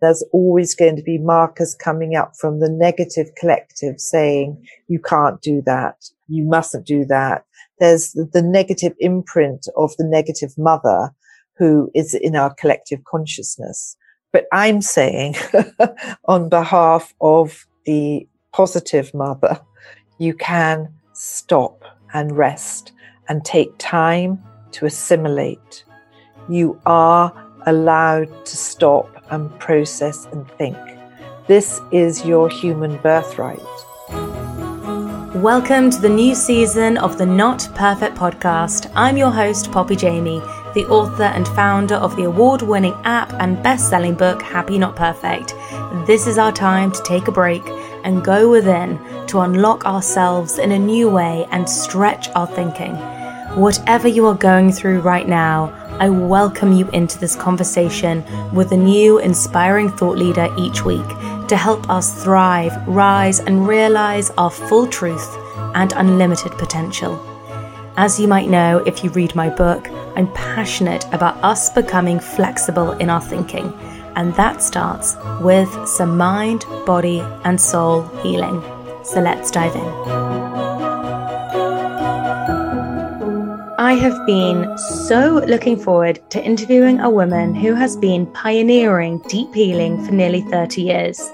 There's always going to be markers coming up from the negative collective saying, you can't do that. You mustn't do that. There's the negative imprint of the negative mother who is in our collective consciousness. But I'm saying on behalf of the positive mother, you can stop and rest and take time to assimilate. You are allowed to stop and process and think. This is your human birthright. Welcome to the new season of the Not Perfect podcast. I'm your host, Poppy Jamie, the author and founder of the award winning app and best selling book, Happy Not Perfect. This is our time to take a break and go within to unlock ourselves in a new way and stretch our thinking. Whatever you are going through right now, I welcome you into this conversation with a new inspiring thought leader each week to help us thrive, rise, and realize our full truth and unlimited potential. As you might know if you read my book, I'm passionate about us becoming flexible in our thinking, and that starts with some mind, body, and soul healing. So let's dive in. I have been so looking forward to interviewing a woman who has been pioneering deep healing for nearly 30 years.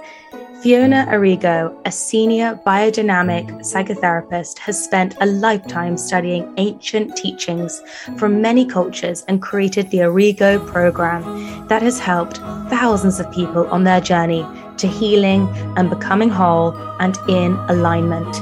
Fiona Arrigo, a senior biodynamic psychotherapist, has spent a lifetime studying ancient teachings from many cultures and created the Arrigo program that has helped thousands of people on their journey to healing and becoming whole and in alignment.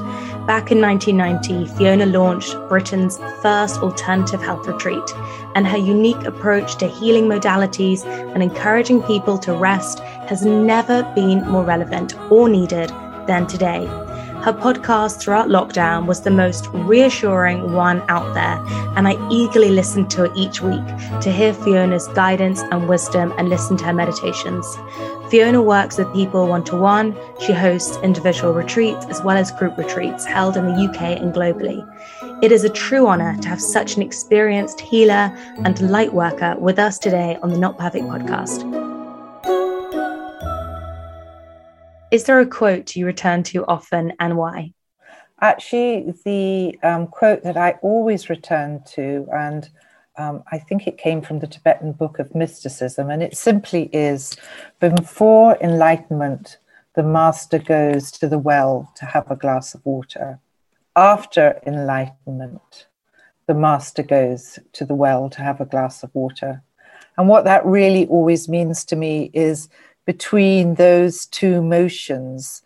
Back in 1990, Fiona launched Britain's first alternative health retreat, and her unique approach to healing modalities and encouraging people to rest has never been more relevant or needed than today. Her podcast throughout lockdown was the most reassuring one out there, and I eagerly listened to it each week to hear Fiona's guidance and wisdom and listen to her meditations. Fiona works with people one to one. She hosts individual retreats as well as group retreats held in the UK and globally. It is a true honour to have such an experienced healer and light worker with us today on the Not Perfect podcast. Is there a quote you return to often and why? Actually, the um, quote that I always return to, and um, I think it came from the Tibetan Book of Mysticism, and it simply is before enlightenment, the master goes to the well to have a glass of water. After enlightenment, the master goes to the well to have a glass of water. And what that really always means to me is between those two motions,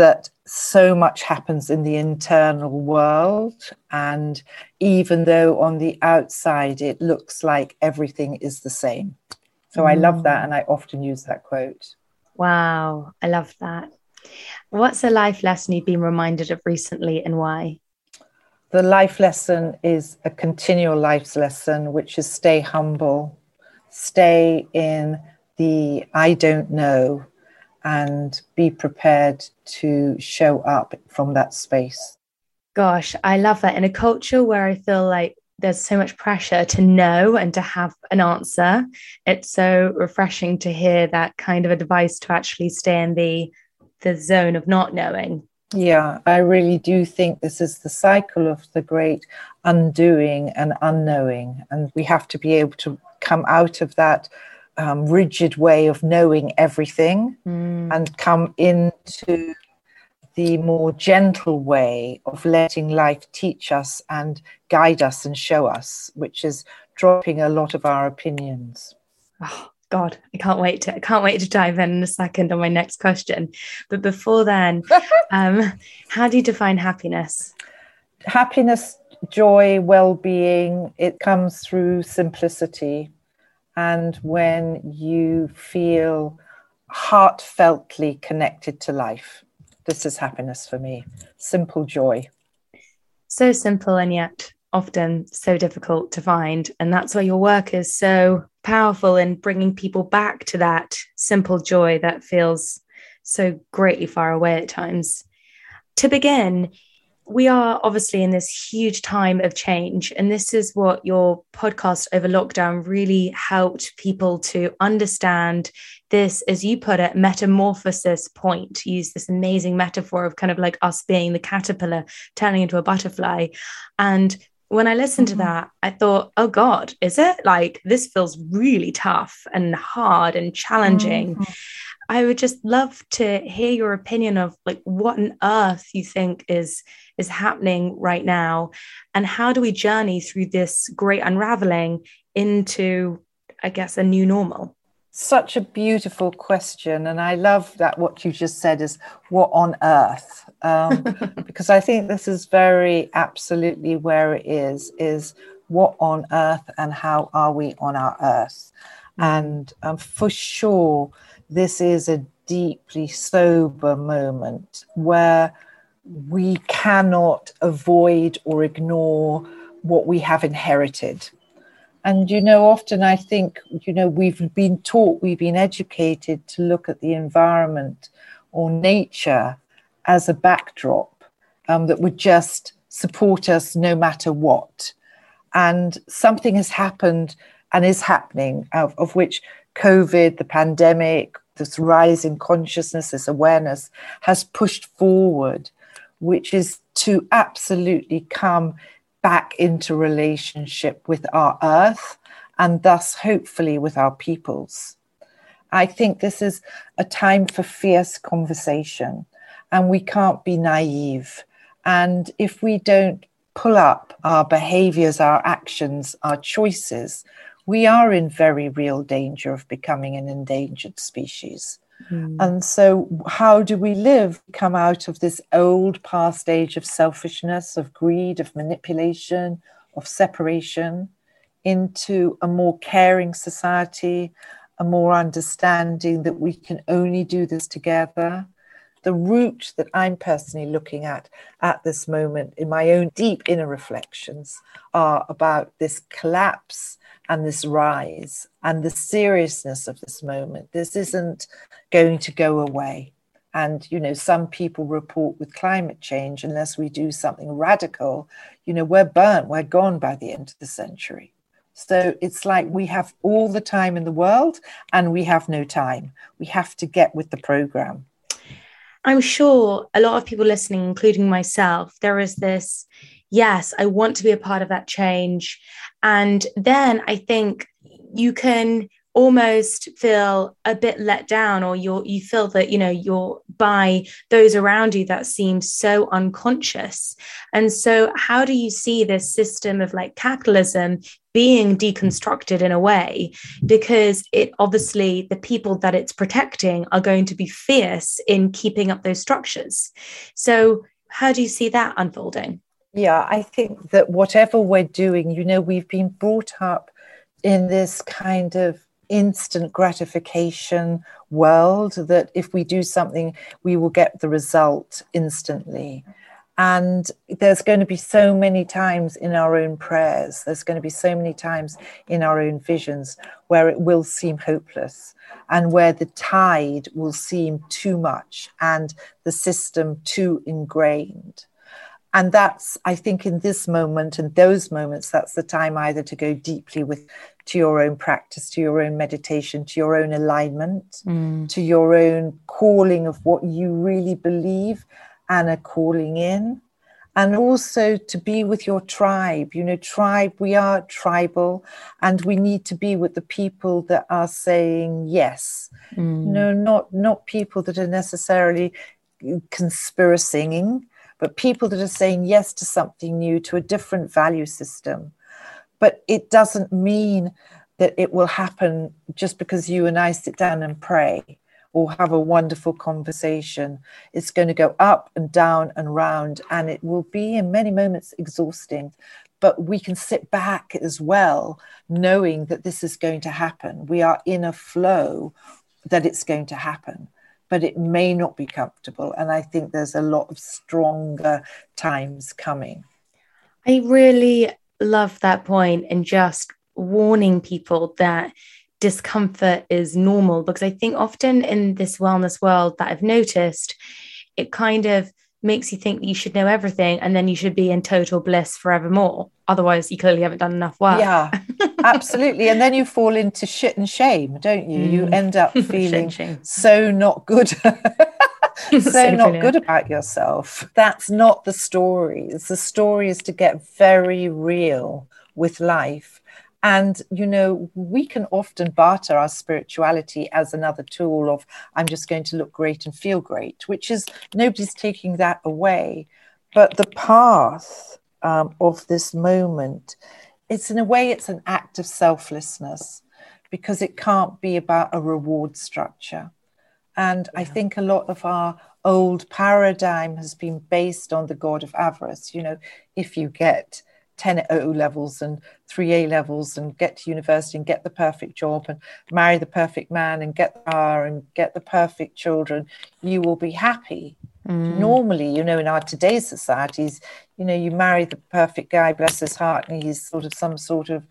that so much happens in the internal world. And even though on the outside it looks like everything is the same. So mm. I love that. And I often use that quote. Wow. I love that. What's a life lesson you've been reminded of recently and why? The life lesson is a continual life lesson, which is stay humble, stay in the I don't know, and be prepared to show up from that space. Gosh, I love that. In a culture where I feel like there's so much pressure to know and to have an answer, it's so refreshing to hear that kind of advice to actually stay in the the zone of not knowing. Yeah, I really do think this is the cycle of the great undoing and unknowing. And we have to be able to come out of that um, rigid way of knowing everything mm. and come into the more gentle way of letting life teach us and guide us and show us, which is dropping a lot of our opinions. Oh, God, I can't wait to I can't wait to dive in in a second on my next question. But before then, um, how do you define happiness? Happiness, joy, well-being, it comes through simplicity and when you feel heartfeltly connected to life. This is happiness for me. Simple joy. So simple and yet often so difficult to find. And that's why your work is so powerful in bringing people back to that simple joy that feels so greatly far away at times. To begin, we are obviously in this huge time of change. And this is what your podcast over lockdown really helped people to understand this, as you put it, metamorphosis point. use this amazing metaphor of kind of like us being the caterpillar turning into a butterfly. And when I listened mm-hmm. to that, I thought, oh God, is it? Like, this feels really tough and hard and challenging. Mm-hmm. I would just love to hear your opinion of like what on earth you think is is happening right now and how do we journey through this great unraveling into I guess a new normal. Such a beautiful question. And I love that what you just said is what on earth? Um, because I think this is very absolutely where it is, is what on earth and how are we on our earth? And um, for sure, this is a deeply sober moment where we cannot avoid or ignore what we have inherited. And, you know, often I think, you know, we've been taught, we've been educated to look at the environment or nature as a backdrop um, that would just support us no matter what. And something has happened and is happening, of, of which COVID, the pandemic, this rise in consciousness, this awareness has pushed forward, which is to absolutely come back into relationship with our earth and thus hopefully with our peoples. I think this is a time for fierce conversation and we can't be naive. And if we don't pull up our behaviors, our actions, our choices, we are in very real danger of becoming an endangered species. Mm. And so, how do we live? Come out of this old past age of selfishness, of greed, of manipulation, of separation into a more caring society, a more understanding that we can only do this together. The route that I'm personally looking at at this moment in my own deep inner reflections are about this collapse and this rise and the seriousness of this moment. This isn't going to go away. And, you know, some people report with climate change, unless we do something radical, you know, we're burnt, we're gone by the end of the century. So it's like we have all the time in the world and we have no time. We have to get with the program. I'm sure a lot of people listening, including myself, there is this yes, I want to be a part of that change. And then I think you can almost feel a bit let down or you're you feel that you know you're by those around you that seem so unconscious. And so how do you see this system of like capitalism being deconstructed in a way? Because it obviously the people that it's protecting are going to be fierce in keeping up those structures. So how do you see that unfolding yeah, I think that whatever we're doing, you know, we've been brought up in this kind of instant gratification world that if we do something, we will get the result instantly. And there's going to be so many times in our own prayers, there's going to be so many times in our own visions where it will seem hopeless and where the tide will seem too much and the system too ingrained and that's i think in this moment and those moments that's the time either to go deeply with to your own practice to your own meditation to your own alignment mm. to your own calling of what you really believe and are calling in and also to be with your tribe you know tribe we are tribal and we need to be with the people that are saying yes mm. no not not people that are necessarily conspiracying but people that are saying yes to something new, to a different value system. But it doesn't mean that it will happen just because you and I sit down and pray or have a wonderful conversation. It's going to go up and down and round, and it will be in many moments exhausting. but we can sit back as well, knowing that this is going to happen. We are in a flow that it's going to happen, but it may not be comfortable. And I think there's a lot of stronger times coming. I really love that point and just warning people that discomfort is normal because I think often in this wellness world that I've noticed, it kind of makes you think that you should know everything and then you should be in total bliss forevermore. Otherwise, you clearly haven't done enough work. Yeah, absolutely. and then you fall into shit and shame, don't you? Mm. You end up feeling so not good. so, so not brilliant. good about yourself. That's not the story. It's the story is to get very real with life and, you know, we can often barter our spirituality as another tool of, I'm just going to look great and feel great, which is nobody's taking that away. But the path um, of this moment, it's in a way, it's an act of selflessness because it can't be about a reward structure. And yeah. I think a lot of our old paradigm has been based on the god of avarice. You know, if you get 10 O levels and three A levels and get to university and get the perfect job and marry the perfect man and get the car and get the perfect children, you will be happy. Mm. Normally, you know, in our today's societies, you know, you marry the perfect guy, bless his heart, and he's sort of some sort of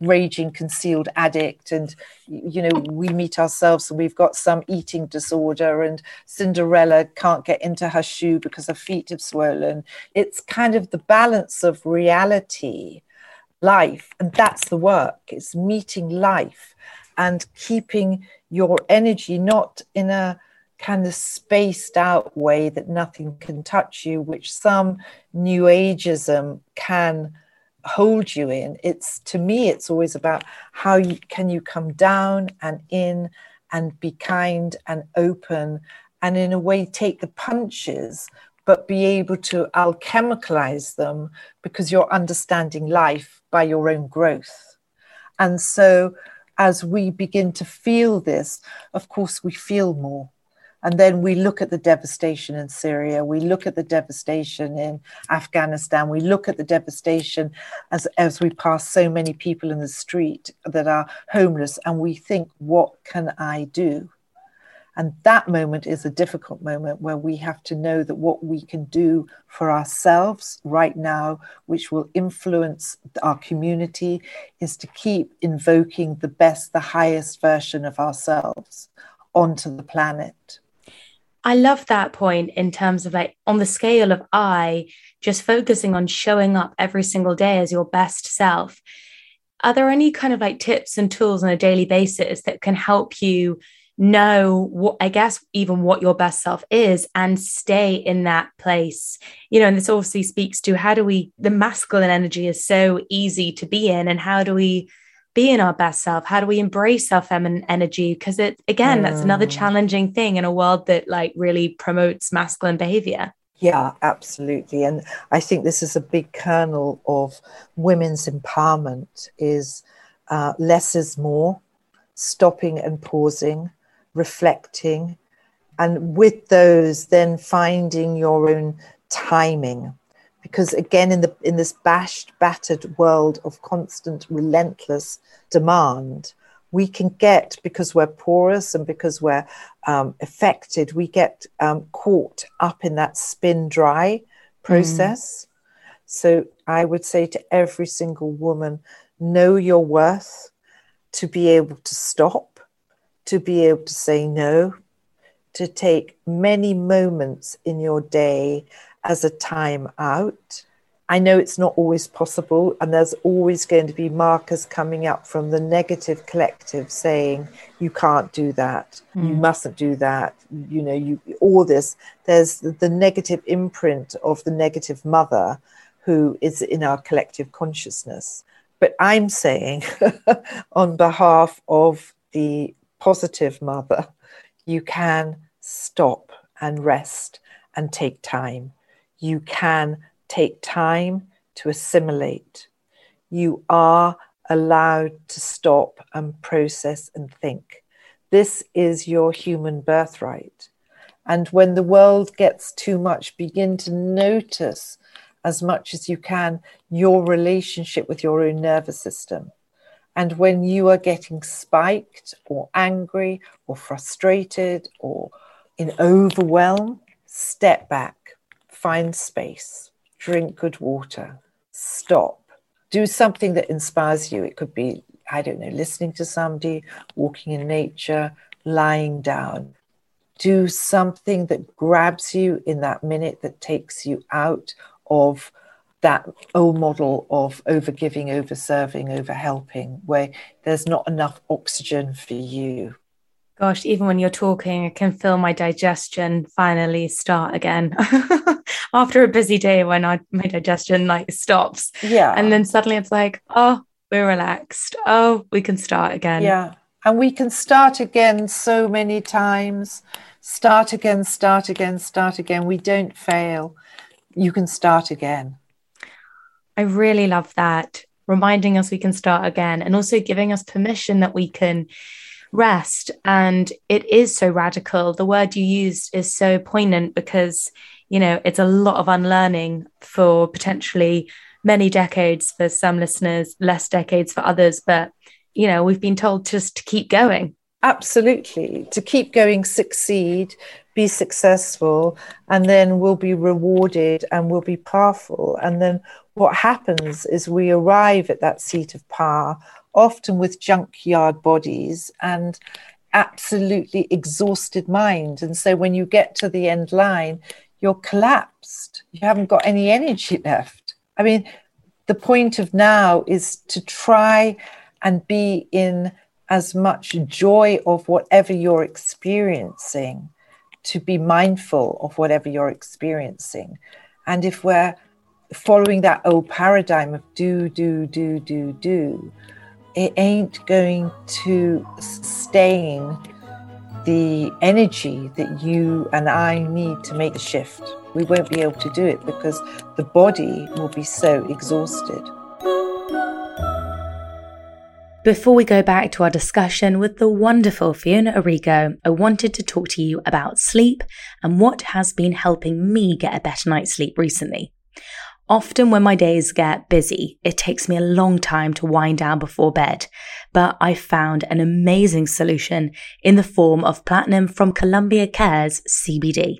raging concealed addict and you know we meet ourselves and we've got some eating disorder and cinderella can't get into her shoe because her feet have swollen. It's kind of the balance of reality life and that's the work. It's meeting life and keeping your energy not in a kind of spaced out way that nothing can touch you which some new ageism can hold you in. It's to me it's always about how you can you come down and in and be kind and open and in a way take the punches but be able to alchemicalize them because you're understanding life by your own growth. And so as we begin to feel this of course we feel more and then we look at the devastation in Syria, we look at the devastation in Afghanistan, we look at the devastation as, as we pass so many people in the street that are homeless, and we think, what can I do? And that moment is a difficult moment where we have to know that what we can do for ourselves right now, which will influence our community, is to keep invoking the best, the highest version of ourselves onto the planet. I love that point in terms of like on the scale of I, just focusing on showing up every single day as your best self. Are there any kind of like tips and tools on a daily basis that can help you know what I guess even what your best self is and stay in that place? You know, and this obviously speaks to how do we the masculine energy is so easy to be in and how do we being our best self? How do we embrace our feminine energy? Because it again, mm. that's another mm. challenging thing in a world that like really promotes masculine behavior. Yeah, absolutely. And I think this is a big kernel of women's empowerment is uh, less is more, stopping and pausing, reflecting, and with those, then finding your own timing because again in the in this bashed battered world of constant relentless demand we can get because we're porous and because we're um, affected we get um, caught up in that spin dry process mm. so i would say to every single woman know your worth to be able to stop to be able to say no to take many moments in your day as a time out. I know it's not always possible, and there's always going to be markers coming up from the negative collective saying, you can't do that, mm. you mustn't do that, you know, you all this. There's the, the negative imprint of the negative mother who is in our collective consciousness. But I'm saying, on behalf of the positive mother, you can stop and rest and take time you can take time to assimilate. You are allowed to stop and process and think. This is your human birthright. And when the world gets too much, begin to notice as much as you can your relationship with your own nervous system. And when you are getting spiked or angry or frustrated or in overwhelm, step back, find space, drink good water, stop, do something that inspires you. It could be, I don't know, listening to somebody, walking in nature, lying down. Do something that grabs you in that minute that takes you out of that old model of over giving, over serving, over helping, where there's not enough oxygen for you. Gosh, even when you're talking, I can feel my digestion finally start again. After a busy day when I my digestion like stops. Yeah. And then suddenly it's like, oh, we're relaxed. Oh, we can start again. Yeah. And we can start again so many times. Start again, start again, start again. We don't fail. You can start again. I really love that. Reminding us we can start again and also giving us permission that we can rest. And it is so radical. The word you used is so poignant because, you know, it's a lot of unlearning for potentially many decades for some listeners, less decades for others. But, you know, we've been told just to keep going. Absolutely. To keep going, succeed, be successful, and then we'll be rewarded and we'll be powerful. And then what happens is we arrive at that seat of power, often with junkyard bodies and absolutely exhausted mind. And so when you get to the end line, you're collapsed. You haven't got any energy left. I mean, the point of now is to try and be in as much joy of whatever you're experiencing, to be mindful of whatever you're experiencing. And if we're following that old paradigm of do, do, do, do, do, it ain't going to sustain the energy that you and I need to make the shift. We won't be able to do it because the body will be so exhausted. Before we go back to our discussion with the wonderful Fiona Arrigo, I wanted to talk to you about sleep and what has been helping me get a better night's sleep recently. Often, when my days get busy, it takes me a long time to wind down before bed, but I found an amazing solution in the form of Platinum from Columbia Care's CBD.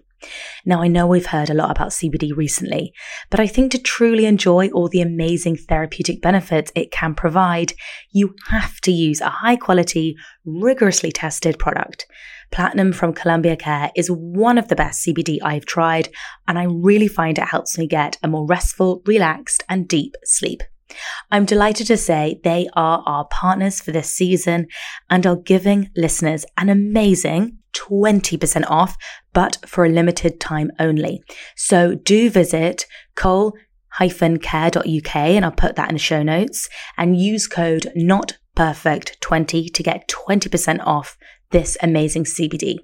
Now, I know we've heard a lot about CBD recently, but I think to truly enjoy all the amazing therapeutic benefits it can provide, you have to use a high quality, rigorously tested product. Platinum from Columbia Care is one of the best CBD I've tried, and I really find it helps me get a more restful, relaxed, and deep sleep. I'm delighted to say they are our partners for this season and are giving listeners an amazing 20% off, but for a limited time only. So do visit cole care.uk and I'll put that in the show notes and use code NOTPERFECT20 to get 20% off this amazing CBD.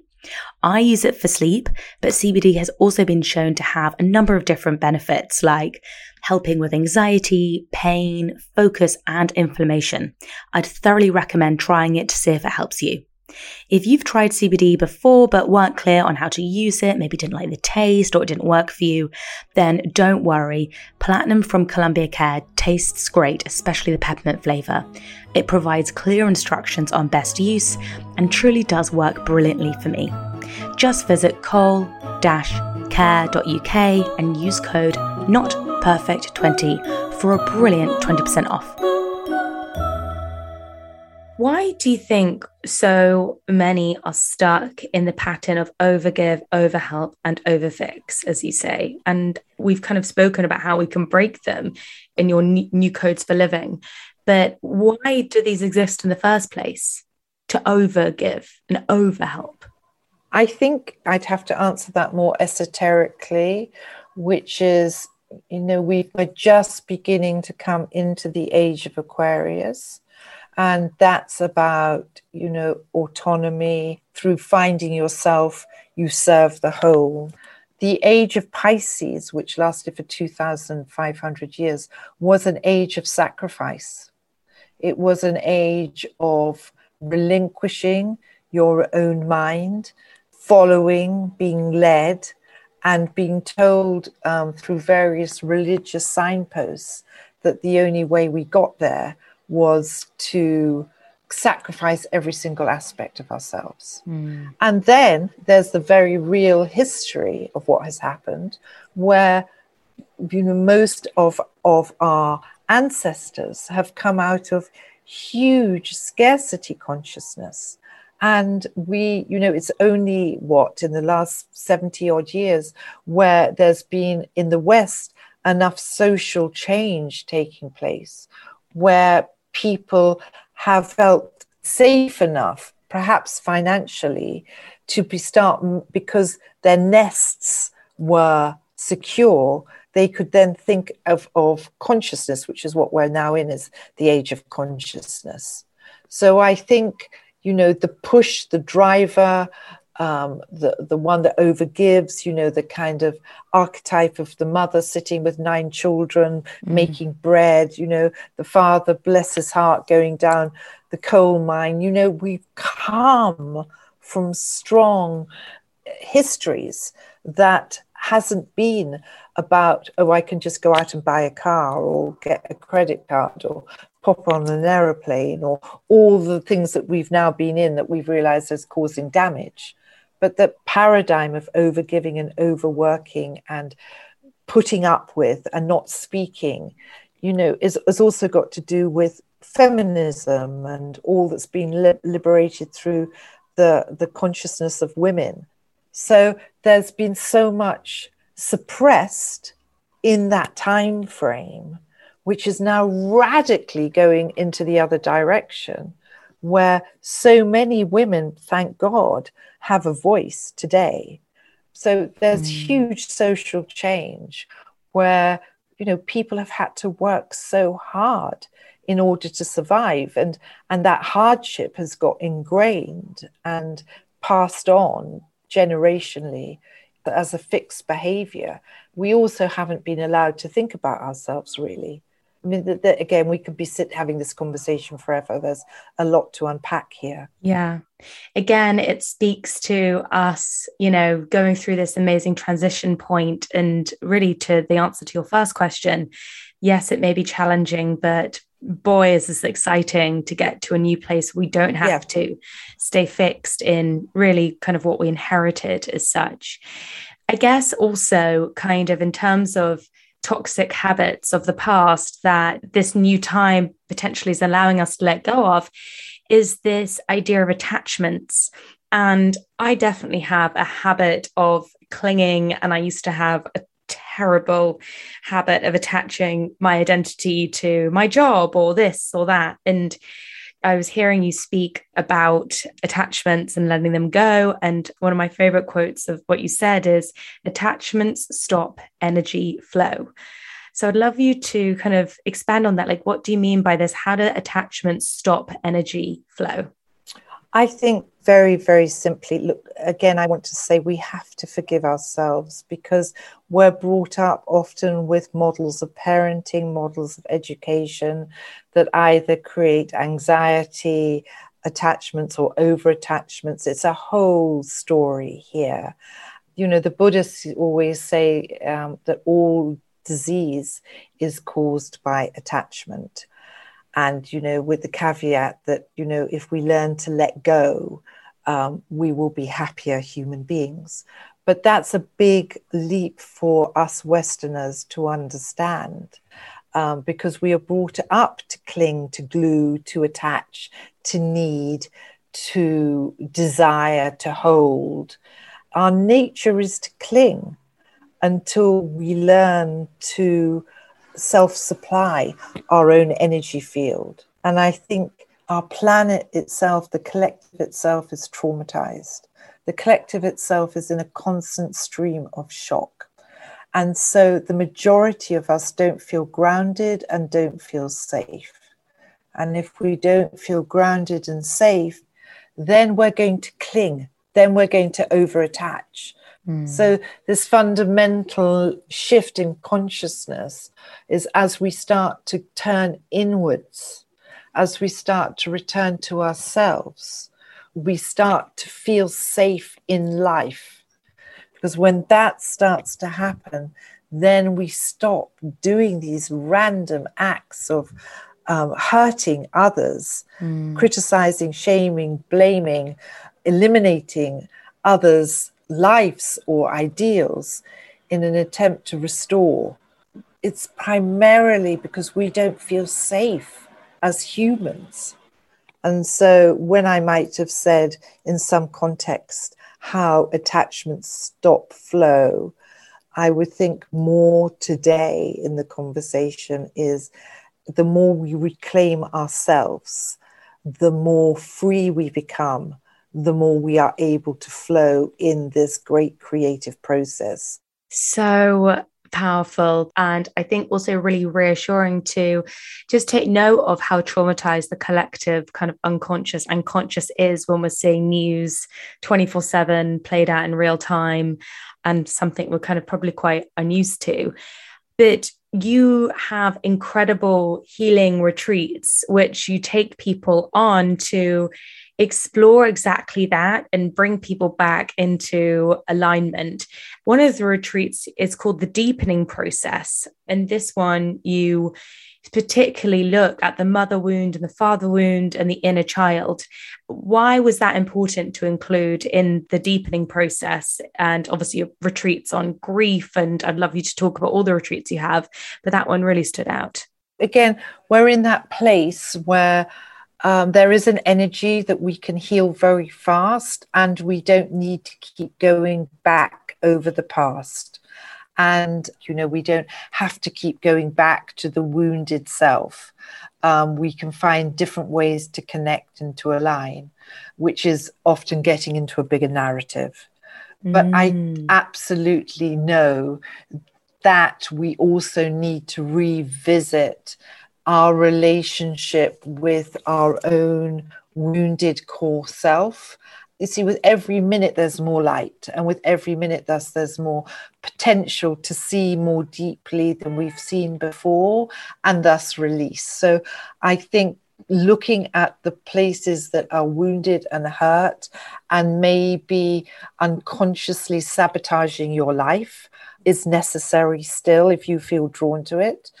I use it for sleep, but CBD has also been shown to have a number of different benefits like helping with anxiety, pain, focus, and inflammation. I'd thoroughly recommend trying it to see if it helps you. If you've tried CBD before but weren't clear on how to use it, maybe didn't like the taste or it didn't work for you, then don't worry. Platinum from Columbia Care tastes great, especially the peppermint flavor. It provides clear instructions on best use and truly does work brilliantly for me. Just visit cole-care.uk and use code NOTPERFECT20 for a brilliant 20% off. Why do you think so many are stuck in the pattern of overgive, overhelp, and overfix, as you say? And we've kind of spoken about how we can break them in your new codes for living. But why do these exist in the first place? To overgive and overhelp? I think I'd have to answer that more esoterically, which is, you know, we are just beginning to come into the age of Aquarius and that's about you know autonomy. Through finding yourself you serve the whole. The age of pisces which lasted for 2500 years was an age of sacrifice. It was an age of relinquishing your own mind following being led and being told um, through various religious signposts that the only way we got there was to sacrifice every single aspect of ourselves. Mm. And then there's the very real history of what has happened, where you know most of of our ancestors have come out of huge scarcity consciousness and we you know it's only what in the last 70 odd years where there's been in the west enough social change taking place where people have felt safe enough perhaps financially to be start because their nests were secure they could then think of, of consciousness which is what we're now in is the age of consciousness. So i think you know, the push, the driver, um, the the one that overgives, you know, the kind of archetype of the mother sitting with nine children, mm. making bread, you know, the father, bless his heart, going down the coal mine. You know, we've come from strong histories that hasn't been about, oh, I can just go out and buy a car or get a credit card or pop on an aeroplane or all the things that we've now been in that we've realized is causing damage. But the paradigm of overgiving and overworking and putting up with and not speaking, you know, is, has also got to do with feminism and all that's been li- liberated through the, the consciousness of women. So there's been so much suppressed in that time frame which is now radically going into the other direction, where so many women, thank God, have a voice today. So there's mm. huge social change where you know people have had to work so hard in order to survive and and that hardship has got ingrained and passed on generationally as a fixed behavior we also haven't been allowed to think about ourselves really I mean, that, that again, we could be sit having this conversation forever. There's a lot to unpack here. Yeah. Again, it speaks to us, you know, going through this amazing transition point and really to the answer to your first question. Yes, it may be challenging, but boy, is this exciting to get to a new place. We don't have yeah. to stay fixed in really kind of what we inherited as such. I guess also, kind of in terms of toxic habits of the past that this new time potentially is allowing us to let go of is this idea of attachments. And I definitely have a habit of clinging, and I used to have a terrible habit of attaching my identity to my job or this or that. And I was hearing you speak about attachments and letting them go. And one of my favorite quotes of what you said is attachments stop energy flow. So I'd love you to kind of expand on that. Like, what do you mean by this? How do attachments stop energy flow? I think very, very simply, look, again, I want to say we have to forgive ourselves because we're brought up often with models of parenting, models of education that either create anxiety, attachments, or over attachments. It's a whole story here. You know, the Buddhists always say um, that all disease is caused by attachment and you know with the caveat that you know if we learn to let go um, we will be happier human beings. But that's a big leap for us westerners to understand um, because we are brought up to cling to glue to attach to need to desire to hold. Our nature is to cling until we learn to self supply our own energy field. And I think our planet itself, the collective itself, is traumatized. The collective itself is in a constant stream of shock. And so the majority of us don't feel grounded and don't feel safe. And if we don't feel grounded and safe, then we're going to cling, then we're going to over Hmm. So, this fundamental shift in consciousness is as we start to turn inwards, as we start to return to ourselves, we start to feel safe in life. Because when that starts to happen, then we stop doing these random acts of um, hurting others, mm. criticizing, shaming, blaming, eliminating others' lives or ideals in an attempt to restore. It's primarily because we don't feel safe as humans. And so, when I might have said in some context how attachments stop flow, I would think more today in the conversation is the more we reclaim ourselves, the more free we become, the more we are able to flow in this great creative process. So powerful and I think also really reassuring to just take note of how traumatized the collective kind of unconscious and conscious is when we're seeing news 24 7 played out in real time and something we're kind of probably quite unused to. But you have incredible healing retreats, which you take people on to explore exactly that and bring people back into alignment. One of the retreats is called the deepening process. And this one, you particularly look at the mother wound and the father wound and the inner child. Why was that important to include in the deepening process? And obviously, retreats on grief. And I'd love you to talk about all the retreats you have, but that one really stood out. Again, we're in that place where um, there is an energy that we can heal very fast, and we don't need to keep going back over the past. And, you know, we don't have to keep going back to the wound itself. Um, we can find different ways to connect and to align, which is often getting into a bigger narrative. But mm. I absolutely know that we also need to revisit our relationship with our own wounded core self. You see with every minute there's more light and with every minute thus there's more potential to see more deeply than we've seen before and thus release. So i think looking at the places that are wounded and hurt and maybe unconsciously sabotaging your life is necessary still if you feel drawn to it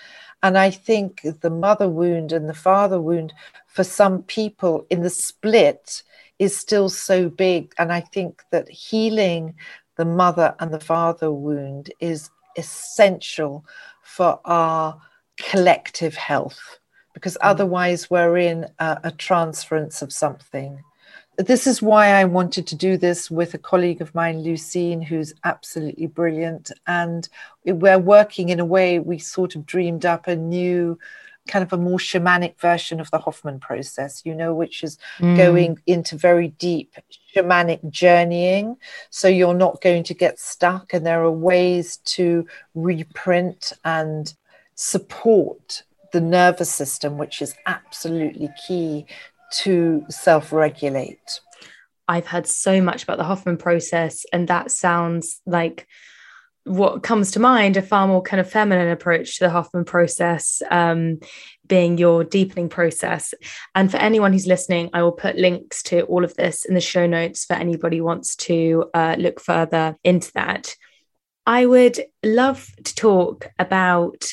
and I think the mother wound and the father wound for some people in the split is still so big. And I think that healing the mother and the father wound is essential for our collective health because mm. otherwise we're in a, a transference of something this is why I wanted to do this with a colleague of mine, Lucine, who's absolutely brilliant. And we're working in a way we sort of dreamed up a new kind of a more shamanic version of the Hoffman process, you know, which is mm. going into very deep shamanic journeying. So you're not going to get stuck, and there are ways to reprint and support the nervous system, which is absolutely key to self regulate? I've heard so much about the Hoffman process, and that sounds like what comes to mind a far more kind of feminine approach to the Hoffman process, um, being your deepening process. And for anyone who's listening, I will put links to all of this in the show notes for anybody wants to uh, look further into that. I would love to talk about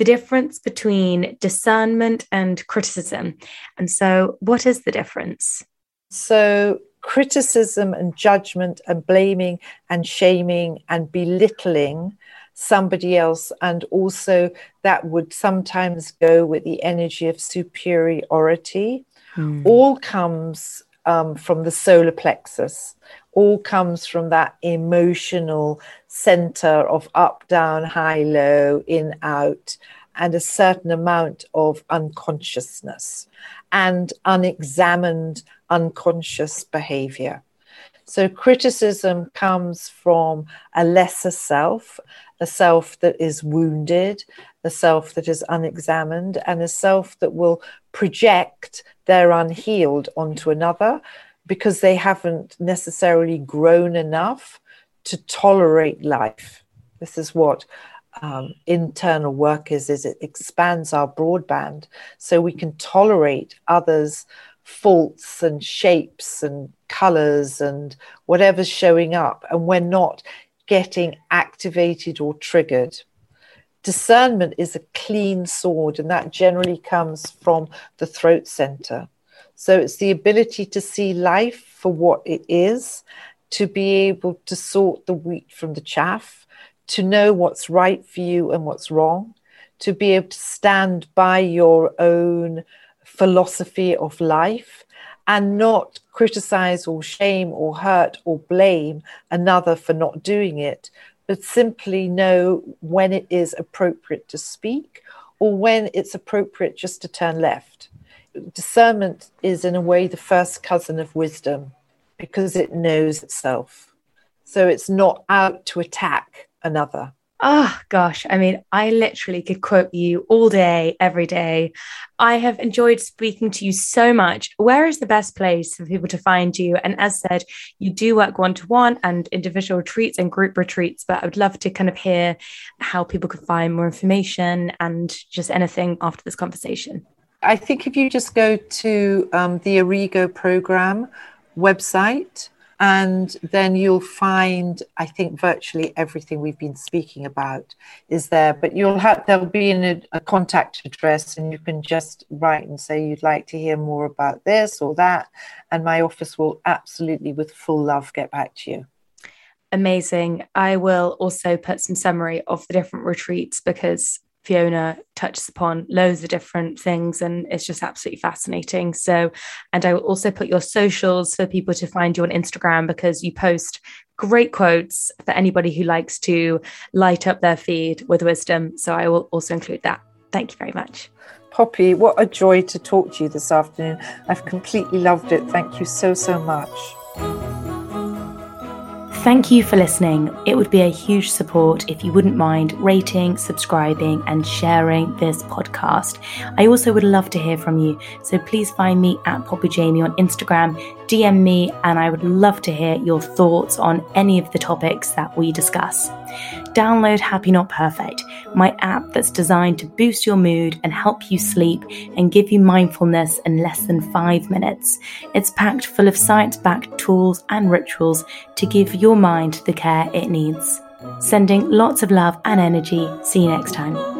the difference between discernment and criticism. And so, what is the difference? So, criticism and judgment and blaming and shaming and belittling somebody else, and also that would sometimes go with the energy of superiority, mm. all comes um, from the solar plexus, all comes from that emotional center of up, down, high, low, in, out, and a certain amount of unconsciousness and unexamined unconscious behavior. So, criticism comes from a lesser self, a self that is wounded, a self that is unexamined, and a self that will project their unhealed onto another because they haven't necessarily grown enough to tolerate life. This is what um, internal work is, is it expands our broadband so we can tolerate others' faults and shapes and colors and whatever's showing up. And we're not getting activated or triggered. Discernment is a clean sword, and that generally comes from the throat center. So it's the ability to see life for what it is, to be able to sort the wheat from the chaff, to know what's right for you and what's wrong, to be able to stand by your own philosophy of life and not criticize or shame or hurt or blame another for not doing it, but simply know when it is appropriate to speak or when it's appropriate just to turn left. Discernment is, in a way, the first cousin of wisdom because it knows itself. So it's not out to attack another. Oh gosh, I mean, I literally could quote you all day, every day. I have enjoyed speaking to you so much. Where is the best place for people to find you? And as said, you do work one to one and individual retreats and group retreats, but I would love to kind of hear how people can find more information and just anything after this conversation. I think if you just go to um, the Origo program website, and then you'll find i think virtually everything we've been speaking about is there. But you'll have there'll be a, a, contact address and you can just write and say you'd like to hear more about this or that and my office will absolutely with full love get back to you. Amazing. I will also put some summary of the different retreats because Fiona touches upon loads of different things and it's just absolutely fascinating. So, and I will also put your socials for people to find you on Instagram because you post great quotes for anybody who likes to light up their feed with wisdom. So, I will also include that. Thank you very much. Poppy, what a joy to talk to you this afternoon. I've completely loved it. Thank you so, so much. Thank you for listening. It would be a huge support if you wouldn't mind rating, subscribing, and sharing this podcast. I also would love to hear from you, so please find me at Poppy Jamie on Instagram, DM me, and I would love to hear your thoughts on any of the topics that we discuss download Happy Not Perfect, my app that's designed to boost your mood and help you sleep and give you mindfulness in less than five minutes. It's packed full of science backed tools and rituals to give your mind the care it needs. Sending lots of love and energy. See you next time.